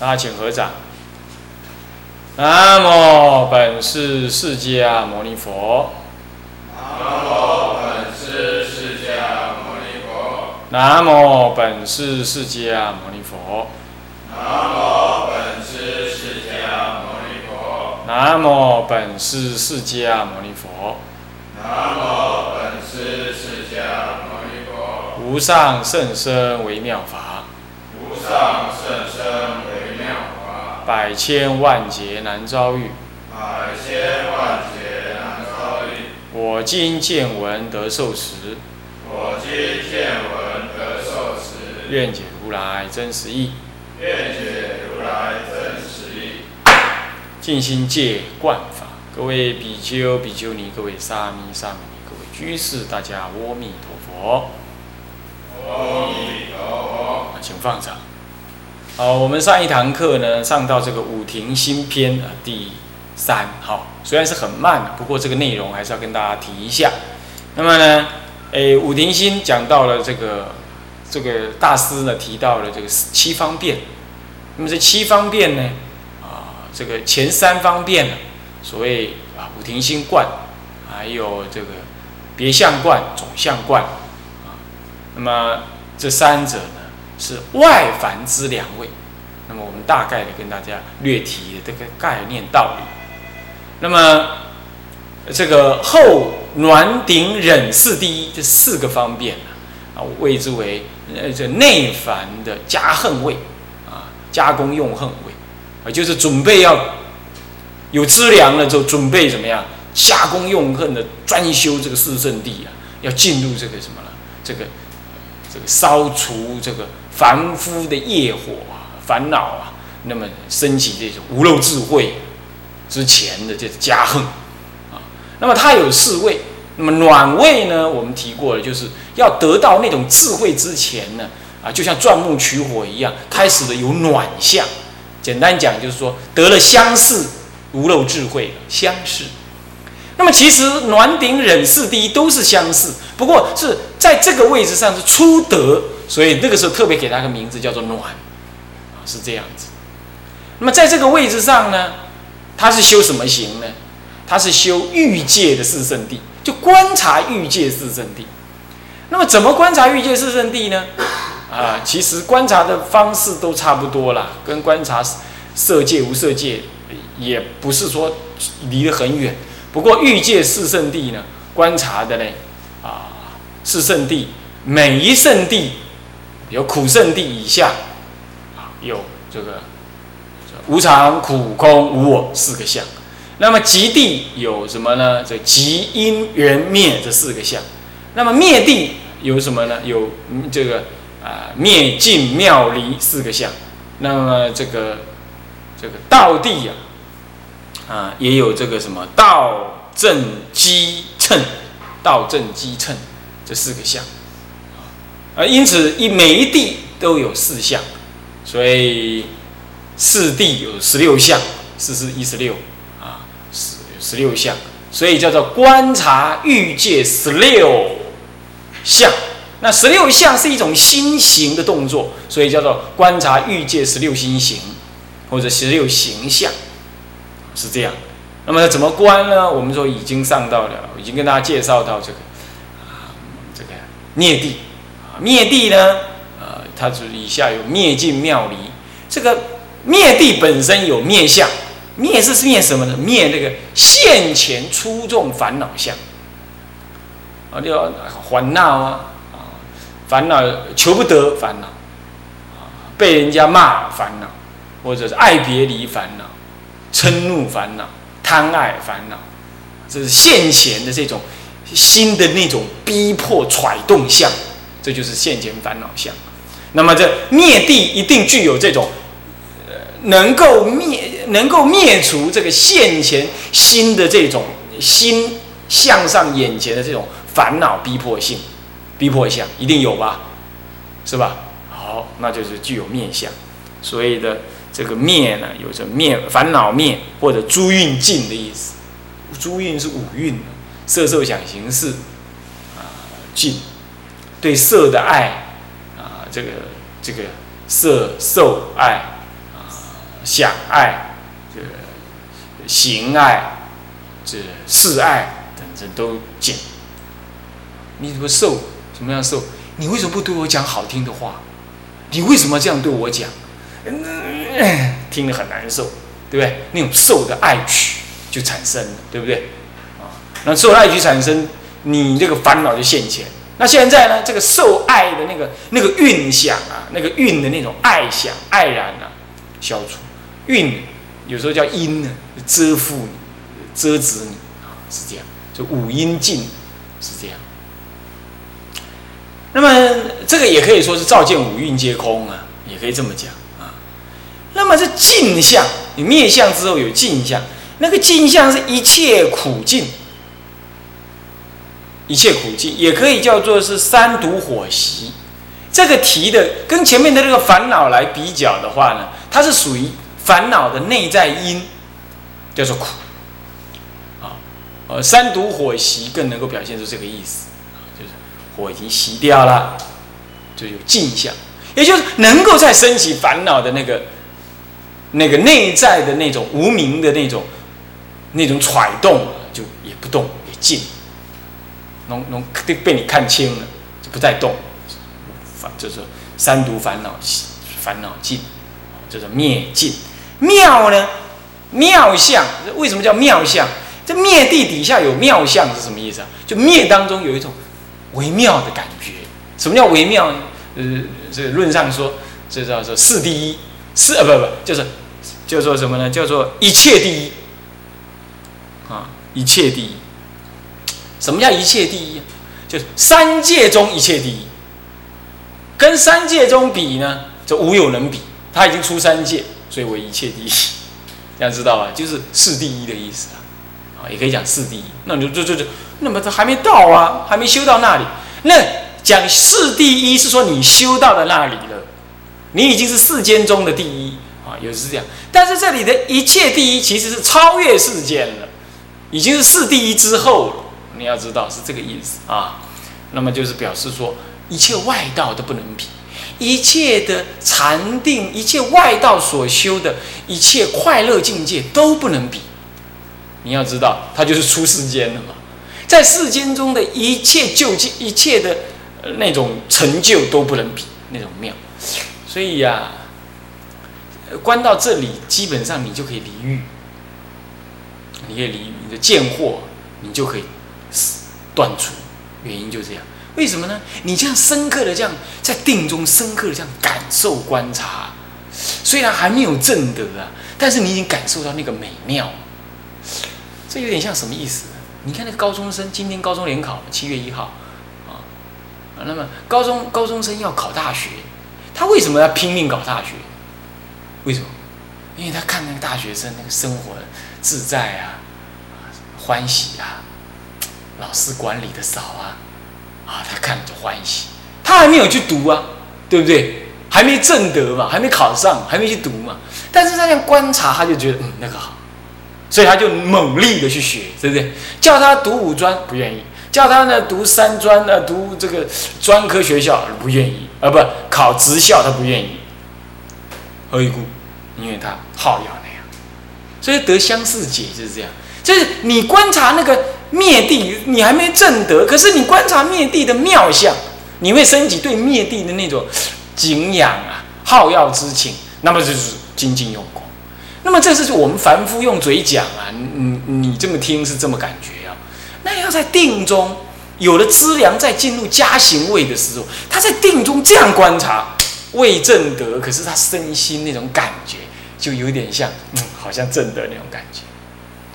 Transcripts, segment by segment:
大家请合掌。南无本师释迦牟尼佛。南无本师释迦牟尼佛。南无本师释迦牟尼佛。南无本师释迦牟尼佛。南无本师释迦牟尼佛。南无本师释迦牟尼佛。无上甚深微妙法，无上甚深百千万劫难遭遇。百千万劫难遭遇。我今见闻得受持，我今见闻得受持，愿解如来真实义。愿解如来真实义。静心戒观法，各位比丘、比丘尼，各位沙弥、沙弥尼，各位居士，大家阿弥陀佛。阿弥陀佛。啊，请放掌。好，我们上一堂课呢，上到这个五庭新篇啊第三，好，虽然是很慢，不过这个内容还是要跟大家提一下。那么呢，诶，五庭新讲到了这个这个大师呢提到了这个七方便，那么这七方便呢，啊，这个前三方便呢，所谓啊五庭新观，还有这个别相观、总相观，啊，那么这三者是外凡之两位。那么我们大概的跟大家略提这个概念道理。那么这个后暖顶忍四第一这四个方便啊，谓之为呃这内凡的加恨位啊，加工用恨位啊，就是准备要有资粮了之后，准备怎么样加工用恨的专修这个四圣地啊，要进入这个什么了？这个这个烧除这个凡夫的业火啊、烦恼啊，那么升起这种无漏智慧之前的这加恨啊，那么它有四位，那么暖位呢，我们提过了，就是要得到那种智慧之前呢，啊，就像钻木取火一样，开始的有暖相。简单讲就是说，得了相似无漏智慧相似。那么其实暖顶忍四第一都是相似，不过是在这个位置上是初得，所以那个时候特别给他个名字叫做暖，是这样子。那么在这个位置上呢，他是修什么行呢？他是修欲界的四圣地，就观察欲界四圣地。那么怎么观察欲界四圣地呢？啊，其实观察的方式都差不多啦，跟观察色界无色界也不是说离得很远。不过欲界四圣地呢，观察的呢，啊，四圣地每一圣地有苦圣地以下，啊，有这个无常、苦、空、无我四个相。那么极地有什么呢？这极因缘灭这四个相。那么灭地有什么呢？有这个啊灭尽妙离四个相。那么这个这个道地呀，啊也有这个什么道正机称，道正机称这四个相。啊，因此一每一地都有四相，所以四地有十六相，四四一十六啊。十十六相，所以叫做观察欲界十六相。那十六相是一种心形的动作，所以叫做观察欲界十六心形，或者十六形象，是这样。那么怎么观呢？我们说已经上到了，已经跟大家介绍到这个啊，这个灭地啊，灭地呢，呃，它是以下有灭尽妙离，这个灭地本身有灭相。灭是灭什么呢？灭那个现前出众烦恼相啊，就烦恼啊，啊，烦恼求不得烦恼啊，被人家骂烦恼，或者是爱别离烦恼、嗔怒烦恼、贪爱烦恼，这是现前的这种新的那种逼迫揣动相，这就是现前烦恼相。那么这灭地一定具有这种。呃能够灭，能够灭除这个现前心的这种心向上眼前的这种烦恼逼迫性，逼迫相一定有吧，是吧？好，那就是具有灭相。所以的这个灭呢，有着灭烦恼灭或者诸运尽的意思。诸运是五蕴，色受想行识啊，尽对色的爱啊，这个这个色受爱啊。想爱、这个行爱、这事爱等等都减。你怎么受？什么样受？你为什么不对我讲好听的话？你为什么这样对我讲？嗯，听得很难受，对不对？那种受的爱取就产生了，对不对？啊，那受爱取产生，你这个烦恼就现前。那现在呢？这个受爱的那个那个运想啊，那个运的那种爱想、爱然啊，消除。运有时候叫阴呢，遮覆你、遮止你啊，是这样。就五阴尽是这样。那么这个也可以说是照见五蕴皆空啊，也可以这么讲。那么是镜像，你灭相之后有镜像，那个镜像是一切苦尽。一切苦尽，也可以叫做是三毒火习。这个题的跟前面的这个烦恼来比较的话呢，它是属于烦恼的内在因，叫做苦。啊，呃，三毒火习更能够表现出这个意思，就是火已经熄掉了，就有镜像，也就是能够再升起烦恼的那个那个内在的那种无名的那种那种揣动，就也不动，也静。能能被被你看清了，就不再动，烦就是三毒烦恼烦恼尽，就是灭尽。妙呢？妙相为什么叫妙相？这灭地底下有妙相是什么意思啊？就灭当中有一种微妙的感觉。什么叫微妙呢？呃，这个论上说，这叫做四第一，是啊不不，就是叫做什么呢？叫做一切第一啊，一切第一。什么叫一切第一？就是三界中一切第一，跟三界中比呢，就无有能比。他已经出三界，所以为一切第一，大家知道吧？就是四第一的意思啊，啊，也可以讲四第一。那你就就就就，那么他还没到啊，还没修到那里。那讲四第一是说你修到了那里了，你已经是世间中的第一啊，有是这样。但是这里的一切第一其实是超越世间了，已经是四第一之后了。你要知道是这个意思啊，那么就是表示说，一切外道都不能比，一切的禅定，一切外道所修的一切快乐境界都不能比。你要知道，它就是出世间了嘛，在世间中的一切究竟，一切的那种成就都不能比那种妙。所以呀，关到这里，基本上你就可以离欲，你可以离你的贱货，你就可以。断除原因就这样，为什么呢？你这样深刻的这样在定中深刻的这样感受观察，虽然还没有证得啊，但是你已经感受到那个美妙。这有点像什么意思？你看那个高中生，今天高中联考七月一号啊，那么高中高中生要考大学，他为什么要拼命搞大学？为什么？因为他看那个大学生那个生活自在啊，欢喜啊。老师管理的少啊，啊，他看着欢喜，他还没有去读啊，对不对？还没正德嘛，还没考上，还没去读嘛。但是他这样观察，他就觉得嗯那个好，所以他就猛力的去学，对不对？叫他读五专不愿意，叫他呢读三专呢读这个专科学校不愿意，啊不考职校他不愿意，何以故？因为他好要那样，所以得相似解就是这样，就是你观察那个。灭地，你还没证得，可是你观察灭地的妙相，你会升起对灭地的那种敬仰啊、好要之情，那么就是精进用功。那么这是我们凡夫用嘴讲啊，你你这么听是这么感觉啊？那要在定中有了资粮，在进入加行位的时候，他在定中这样观察，未正得，可是他身心那种感觉，就有点像，嗯，好像正得那种感觉，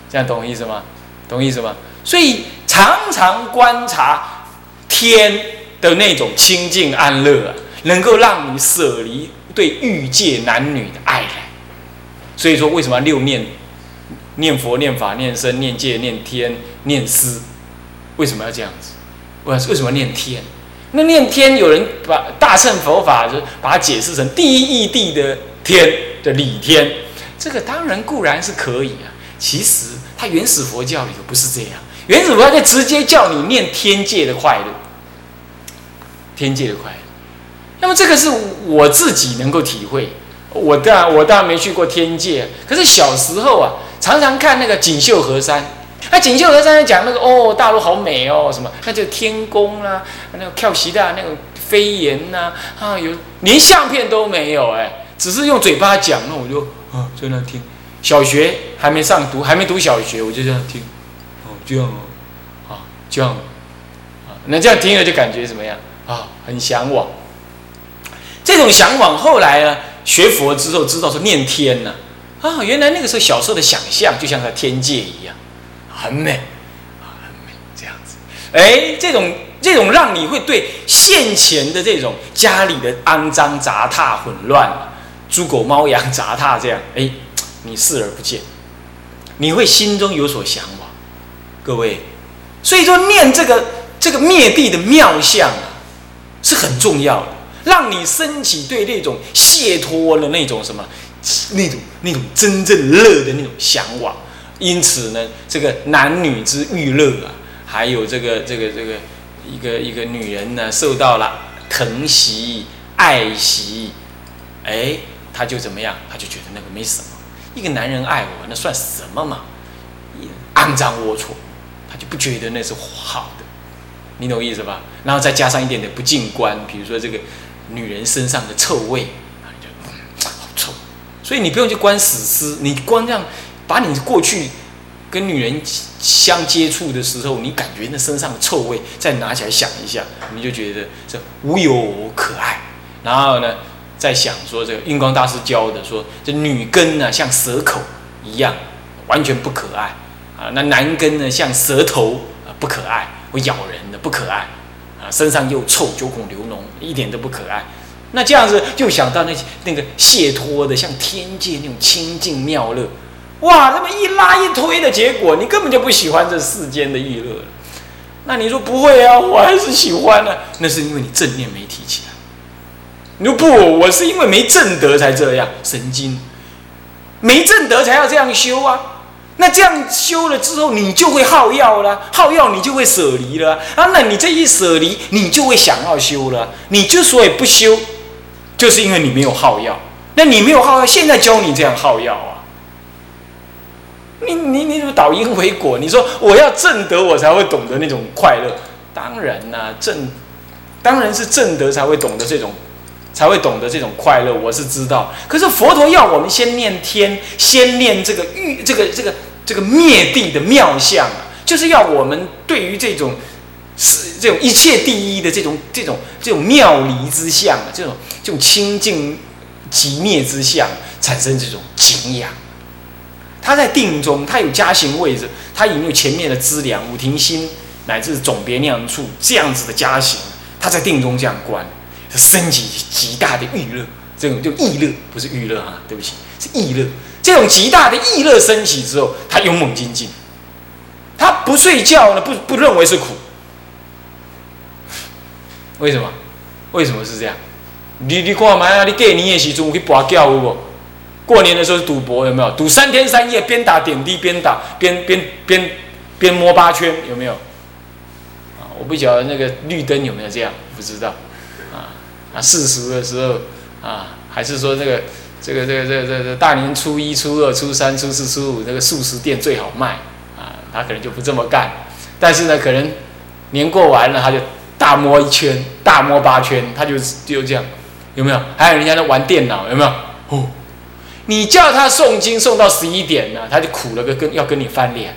这样懂我意思吗？懂意思吗？所以常常观察天的那种清净安乐啊，能够让你舍离对欲界男女的爱来。所以说，为什么六念念佛、念法、念僧、念戒、念天、念思？为什么要这样子？为为什么念天？那念天，有人把大乘佛法就把它解释成第一义谛的天的理天，这个当然固然是可以啊。其实它原始佛教里头不是这样。原始佛教就直接叫你念天界的快乐，天界的快乐。那么这个是我自己能够体会，我当然我当然没去过天界，可是小时候啊，常常看那个锦绣河山。那锦绣河山在讲那个哦，大陆好美哦，什么那就天宫啦，那个跳席的那个飞檐呐，啊有连相片都没有哎，只是用嘴巴讲，那我就 啊在那听。小学还没上读，还没读小学，我就这样听，哦这样哦，啊这样，啊那这样听了就感觉怎么样啊？很向往。这种向往后来呢，学佛之后知道说念天呢，啊原来那个时候小时候的想象就像在天界一样，很美，啊很美这样子。哎，这种这种让你会对现前的这种家里的肮脏杂沓混乱，猪狗猫羊杂沓这样，哎。你视而不见，你会心中有所向往，各位，所以说念这个这个灭地的妙相啊，是很重要的，让你升起对那种解脱的那种什么，那种那种真正乐的那种向往。因此呢，这个男女之欲乐啊，还有这个这个这个一个一个女人呢，受到了疼惜爱惜，哎，他就怎么样？他就觉得那个没什么。一个男人爱我，那算什么嘛？肮脏龌龊，他就不觉得那是好的，你懂意思吧？然后再加上一点点不净观，比如说这个女人身上的臭味，就好臭。所以你不用去观死尸，你光这样把你过去跟女人相接触的时候，你感觉那身上的臭味，再拿起来想一下，你就觉得这无有可爱。然后呢？在想说这个印光大师教的说这女根呢像蛇口一样完全不可爱啊，那男根呢像蛇头啊不可爱会咬人的不可爱啊，身上又臭九孔流脓一点都不可爱。那这样子就想到那那个解脱的像天界那种清净妙乐，哇，这么一拉一推的结果，你根本就不喜欢这世间的娱乐那你说不会啊，我还是喜欢呢，那是因为你正念没提起来。你说不，我是因为没正德才这样，神经，没正德才要这样修啊。那这样修了之后，你就会耗药了，耗药你就会舍离了啊。那你这一舍离，你就会想要修了。你之所以不修，就是因为你没有耗药。那你没有耗药，现在教你这样耗药啊？你你你怎么倒因为果？你说我要正德，我才会懂得那种快乐。当然啦，正当然是正德才会懂得这种。才会懂得这种快乐，我是知道。可是佛陀要我们先念天，先念这个欲，这个这个这个灭地的妙相啊，就是要我们对于这种是这种一切第一的这种这种这种妙离之相啊，这种这种清净极灭之相，产生这种敬仰。他在定中，他有加行位置，他有没有前面的资粮、五庭心乃至总别量处这样子的加行？他在定中这样观。升起极大的欲乐，这种就意乐，不是欲乐啊，对不起，是意乐。这种极大的意乐升起之后，他勇猛精进，他不睡觉呢，不不认为是苦。为什么？为什么是这样？你你看嘛，啊，你过年的时候去拔吊有无？过年的时候赌博有没有？赌三天三夜，边打点滴边打，边边边边摸八圈有没有？啊，我不晓得那个绿灯有没有这样，不知道。啊啊，四十的时候啊，还是说这个这个这个这个这个大年初一、初二、初三、初四、初五，那个素食店最好卖啊，他可能就不这么干。但是呢，可能年过完了，他就大摸一圈，大摸八圈，他就就这样，有没有？还有人家在玩电脑，有没有？哦，你叫他诵经诵到十一点呢，他就苦了个跟要跟你翻脸。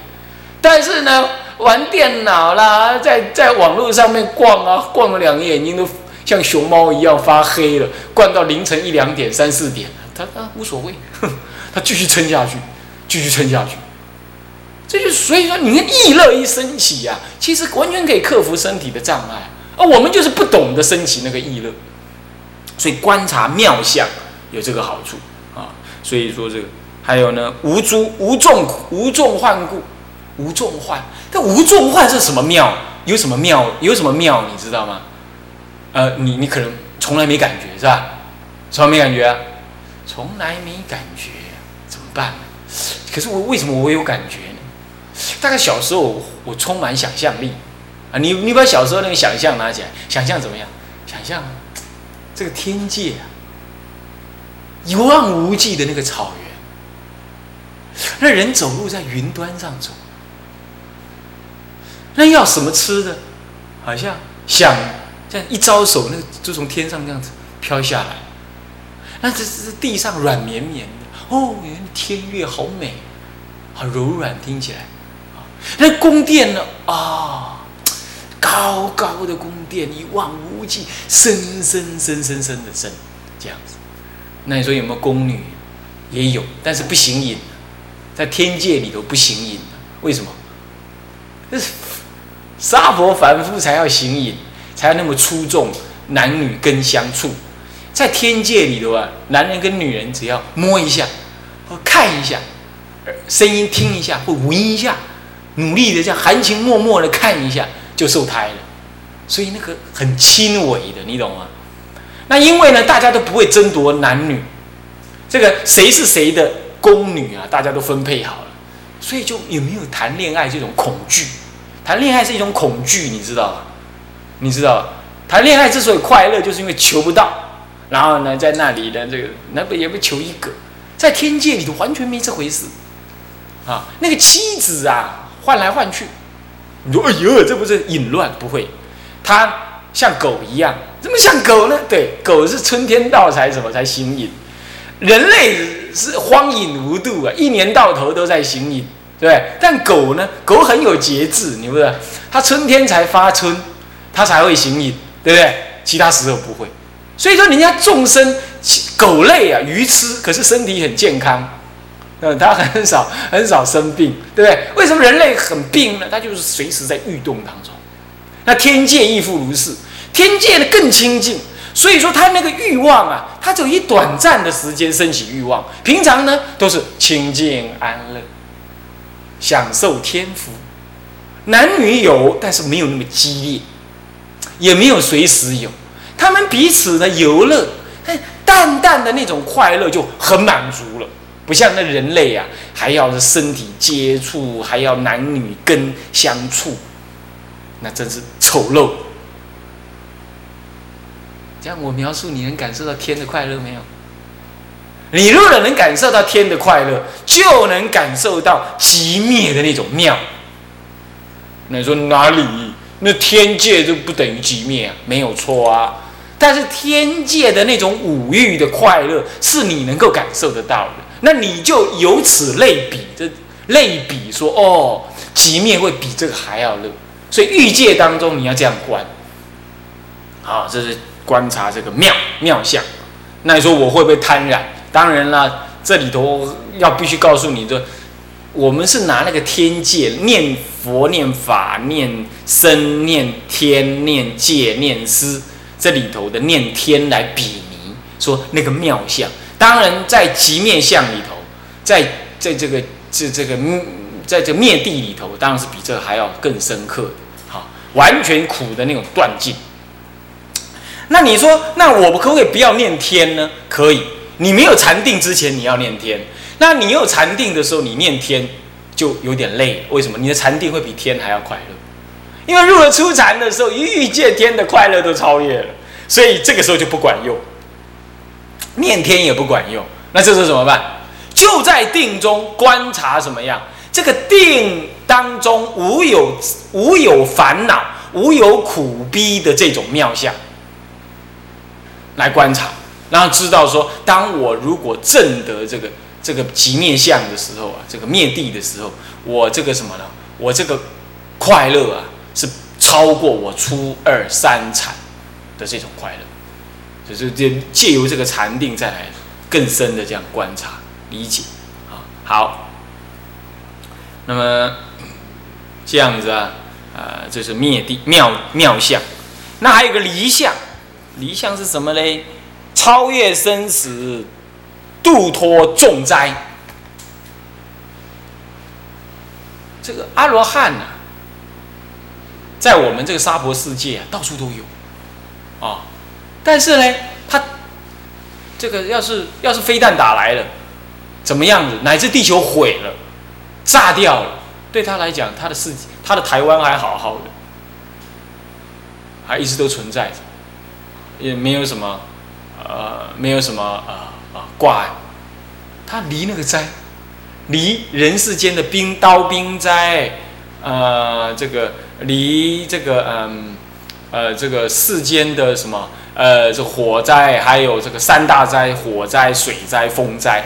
但是呢，玩电脑啦，在在网络上面逛啊，逛了两个眼睛都。像熊猫一样发黑了，逛到凌晨一两点、三四点，他他无所谓，他继续撑下去，继续撑下去。这就所以说，你看意乐一升起呀，其实完全可以克服身体的障碍，而我们就是不懂得升起那个意乐。所以观察妙相有这个好处。所以说这个还有呢，无诸无众无众患故，无众患。但无众患是什么妙？有什么妙？有什么妙？你知道吗？呃，你你可能从来没感觉是吧？从来没感觉啊，从来没感觉，怎么办？可是我为什么我有感觉呢？大概小时候我充满想象力啊，你你把小时候那个想象拿起来，想象怎么样？想象这个天界啊，一望无际的那个草原，那人走路在云端上走，那要什么吃的？好像想这样一招手，那个就从天上这样子飘下来。那这这地上软绵绵的哦，天乐好美，好柔软，听起来。那宫殿呢啊，高高的宫殿，一望无际，深深深深深的深，这样子。那你说有没有宫女？也有，但是不行淫，在天界里头不行淫为什么？这是沙婆凡夫才要行淫，才要那么出众，男女跟相处。在天界里头啊，男人跟女人只要摸一下，或看一下，声音听一下，或闻一下，努力的这样含情脉脉的看一下，就受胎了。所以那个很轻微的，你懂吗？那因为呢，大家都不会争夺男女，这个谁是谁的宫女啊，大家都分配好了，所以就有没有谈恋爱这种恐惧？谈恋爱是一种恐惧，你知道吗？你知道，谈恋爱之所以快乐，就是因为求不到。然后呢，在那里呢，这个那不也不求一个，在天界里头完全没这回事，啊，那个妻子啊，换来换去，你说哎呦，这不是淫乱？不会，他像狗一样，怎么像狗呢？对，狗是春天到才什么才行淫，人类是荒淫无度啊，一年到头都在行淫，对不对？但狗呢，狗很有节制，你不是？它春天才发春，它才会行淫，对不对？其他时候不会。所以说，人家众生狗类啊，愚痴，可是身体很健康，嗯，它很少 很少生病，对不对？为什么人类很病呢？他就是随时在欲动当中。那天界亦复如是，天界的更清净，所以说他那个欲望啊，他只有一短暂的时间升起欲望，平常呢都是清净安乐，享受天福，男女有，但是没有那么激烈，也没有随时有。他们彼此的游乐，淡淡的那种快乐就很满足了，不像那人类啊，还要是身体接触，还要男女根相处，那真是丑陋。这样我描述，你能感受到天的快乐没有？你如果能感受到天的快乐，就能感受到极灭的那种妙。那你说哪里？那天界就不等于极灭啊？没有错啊。但是天界的那种五欲的快乐是你能够感受得到的，那你就由此类比，这类比说哦，极灭会比这个还要乐，所以欲界当中你要这样观，好，这是观察这个妙妙相。那你说我会不会贪染？当然了，这里头要必须告诉你，的我们是拿那个天界念佛、念法、念僧、念天、念戒、念思。这里头的念天来比拟，说那个妙相，当然在极灭相里头，在在这个这这个在这灭地里头，当然是比这还要更深刻的，好，完全苦的那种断尽。那你说，那我们可不可以不要念天呢？可以，你没有禅定之前你要念天，那你有禅定的时候你念天就有点累，为什么？你的禅定会比天还要快乐。因为入了初禅的时候，一遇见天的快乐都超越了，所以这个时候就不管用，念天也不管用。那这时候怎么办？就在定中观察什么样？这个定当中无有无有烦恼、无有苦逼的这种妙相，来观察，然后知道说，当我如果证得这个这个极灭相的时候啊，这个灭地的时候，我这个什么呢？我这个快乐啊！是超过我初二三禅的这种快乐，就是借借由这个禅定再来更深的这样观察理解啊。好，那么这样子啊，啊，这是灭地妙妙相。那还有个离相，离相是什么嘞？超越生死，度脱重灾。这个阿罗汉呢？在我们这个娑婆世界啊，到处都有，啊，但是呢，他这个要是要是飞弹打来了，怎么样子，乃至地球毁了，炸掉了，对他来讲，他的世界他的台湾还好好的，还一直都存在着，也没有什么呃，没有什么呃啊挂，他离那个灾，离人世间的兵刀兵灾，呃，这个离这个嗯呃这个世间的什么呃这火灾，还有这个三大灾：火灾、水灾、风灾。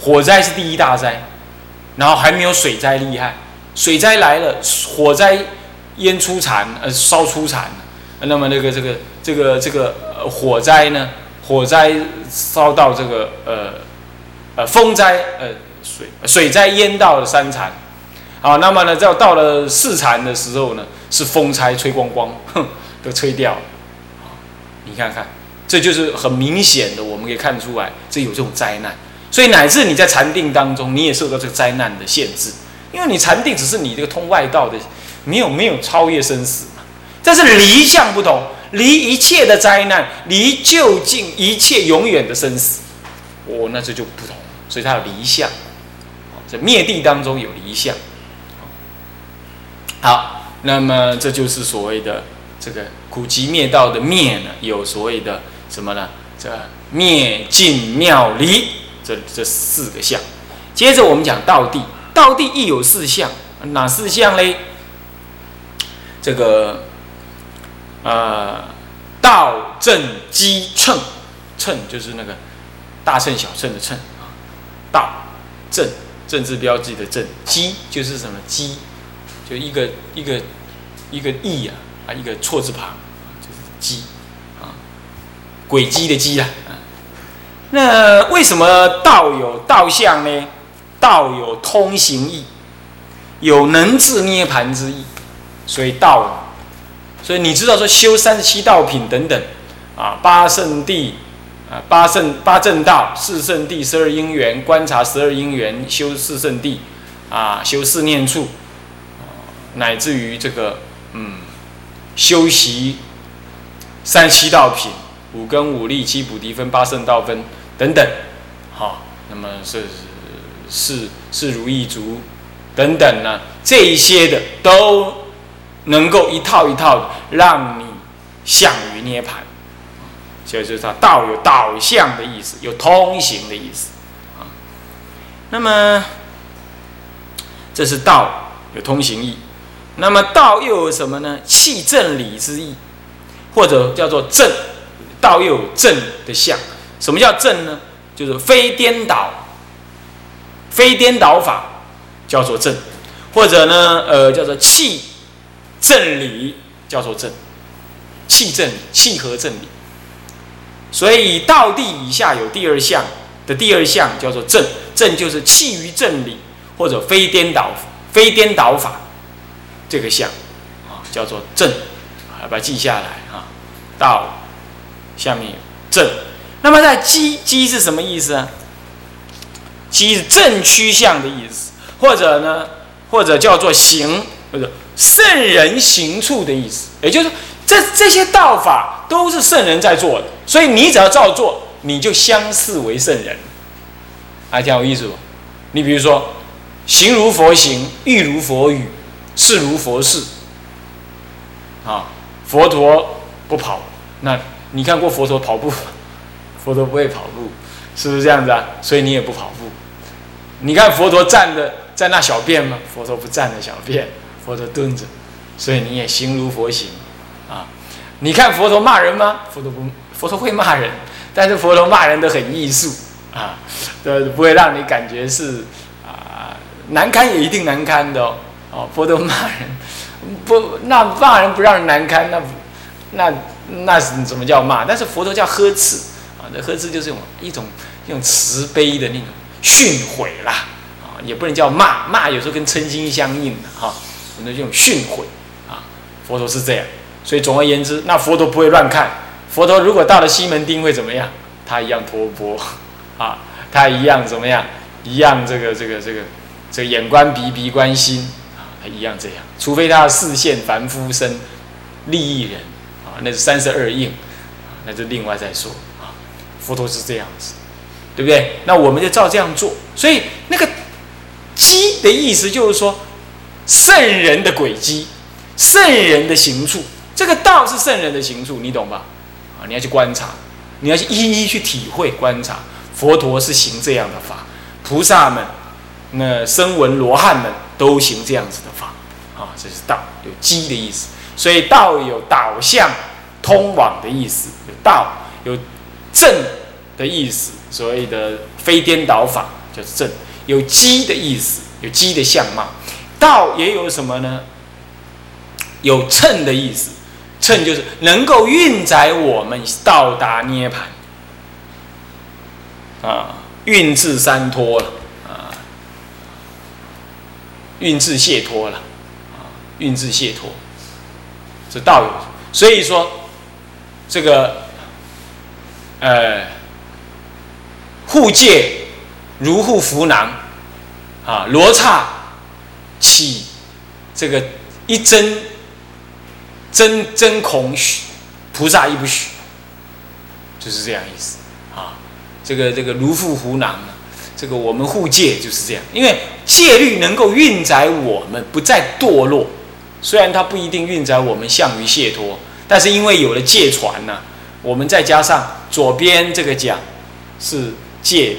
火灾是第一大灾，然后还没有水灾厉害。水灾来了，火灾烟出残，呃，烧出残。那么那个这个这个这个火灾呢？火灾烧到这个呃呃风灾呃水水灾淹到了三残。好，那么呢，到到了四残的时候呢，是风灾吹光光，哼，都吹掉了。你看看，这就是很明显的，我们可以看出来，这有这种灾难。所以乃至你在禅定当中，你也受到这个灾难的限制，因为你禅定只是你这个通外道的，没有没有超越生死嘛。但是离相不同，离一切的灾难，离就近一切永远的生死，哦，那这就不同。所以它有离相，在灭地当中有离相。好，那么这就是所谓的这个苦集灭道的灭呢，有所谓的什么呢？这灭尽妙离。这这四个相，接着我们讲道地，道地亦有四相，哪四相嘞？这个呃，道正机称，称就是那个大称小称的称啊，道正正字标记的正，机就是什么机，就一个一个一个义啊啊，一个错字旁就是机啊，轨迹的机啊。那为什么道有道相呢？道有通行义，有能治涅盘之意，所以道。所以你知道说修三十七道品等等啊，八圣地啊，八圣八正道，四圣地，十二因缘，观察十二因缘，修四圣地啊，修四念处，啊乃至于这个嗯，修习三七道品，五根五力七菩提分八圣道分。等等，好，那么是是是如意足等等呢，这一些的都能够一套一套的让你向于涅盘，所以就是它道有导向的意思，有通行的意思啊。那么这是道有通行意，那么道又有什么呢？气正理之意，或者叫做正道又有正的相。什么叫正呢？就是非颠倒，非颠倒法叫做正，或者呢，呃，叫做气正理叫做正，气正，气和正理。所以道地以下有第二项的第二项叫做正，正就是气于正理或者非颠倒非颠倒法这个项啊，叫做正，把它记下来啊。道下面有正。那么在机机是什么意思啊？机是正趋向的意思，或者呢，或者叫做行，或者圣人行处的意思。也就是这这些道法都是圣人在做的，所以你只要照做，你就相似为圣人，还挺有意思吧？你比如说，行如佛行，语如佛语，事如佛事。啊，佛陀不跑，那你看过佛陀跑步？佛陀不会跑步，是不是这样子啊？所以你也不跑步。你看佛陀站的在那小便吗？佛陀不站的小便，佛陀蹲着，所以你也形如佛行啊。你看佛陀骂人吗？佛陀不，佛陀会骂人，但是佛陀骂人都很艺术啊，呃，不会让你感觉是啊难堪也一定难堪的哦。哦，佛陀骂人不，那骂人不让人难堪，那那那是怎么叫骂？但是佛陀叫呵斥啊。那呵斥就是一种一种用慈悲的那种训诲啦，啊，也不能叫骂，骂有时候跟嗔心相应的哈，那就用训诲啊。佛陀是这样，所以总而言之，那佛陀不会乱看。佛陀如果到了西门町会怎么样？他一样托钵啊，他一样怎么样？一样这个这个这个这个眼观鼻，鼻观心啊，他一样这样。除非他视线凡夫身利益人啊，那是三十二应啊，那就另外再说啊。佛陀是这样子，对不对？那我们就照这样做。所以那个“鸡”的意思就是说，圣人的轨迹，圣人的行处。这个道是圣人的行处，你懂吧？啊，你要去观察，你要去一一去体会观察。佛陀是行这样的法，菩萨们、那声闻罗汉们都行这样子的法，啊，这是道，有机的意思。所以道有导向、通往的意思，有道有正的意思，所谓的非颠倒法就是正，有机的意思，有机的相貌。道也有什么呢？有称的意思，称就是能够运载我们到达涅盘。啊，运至三脱了，啊，运至解脱了，啊，运至解脱，这道有。所以说，这个，呃，护戒如护符囊，啊，罗刹起这个一真真真空许，菩萨亦不许，就是这样意思啊。这个这个如负湖囊啊，这个我们护戒就是这样，因为戒律能够运载我们不再堕落，虽然它不一定运载我们向于解脱，但是因为有了戒传呢，我们再加上左边这个讲是戒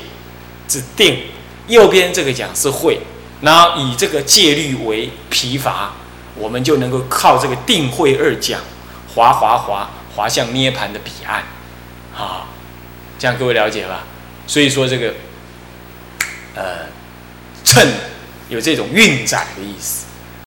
指定，右边这个讲是会，然后以这个戒律为疲乏，我们就能够靠这个定慧二讲，滑滑滑滑向涅盘的彼岸，啊。这样各位了解吧？所以说这个，呃，趁有这种运载的意思。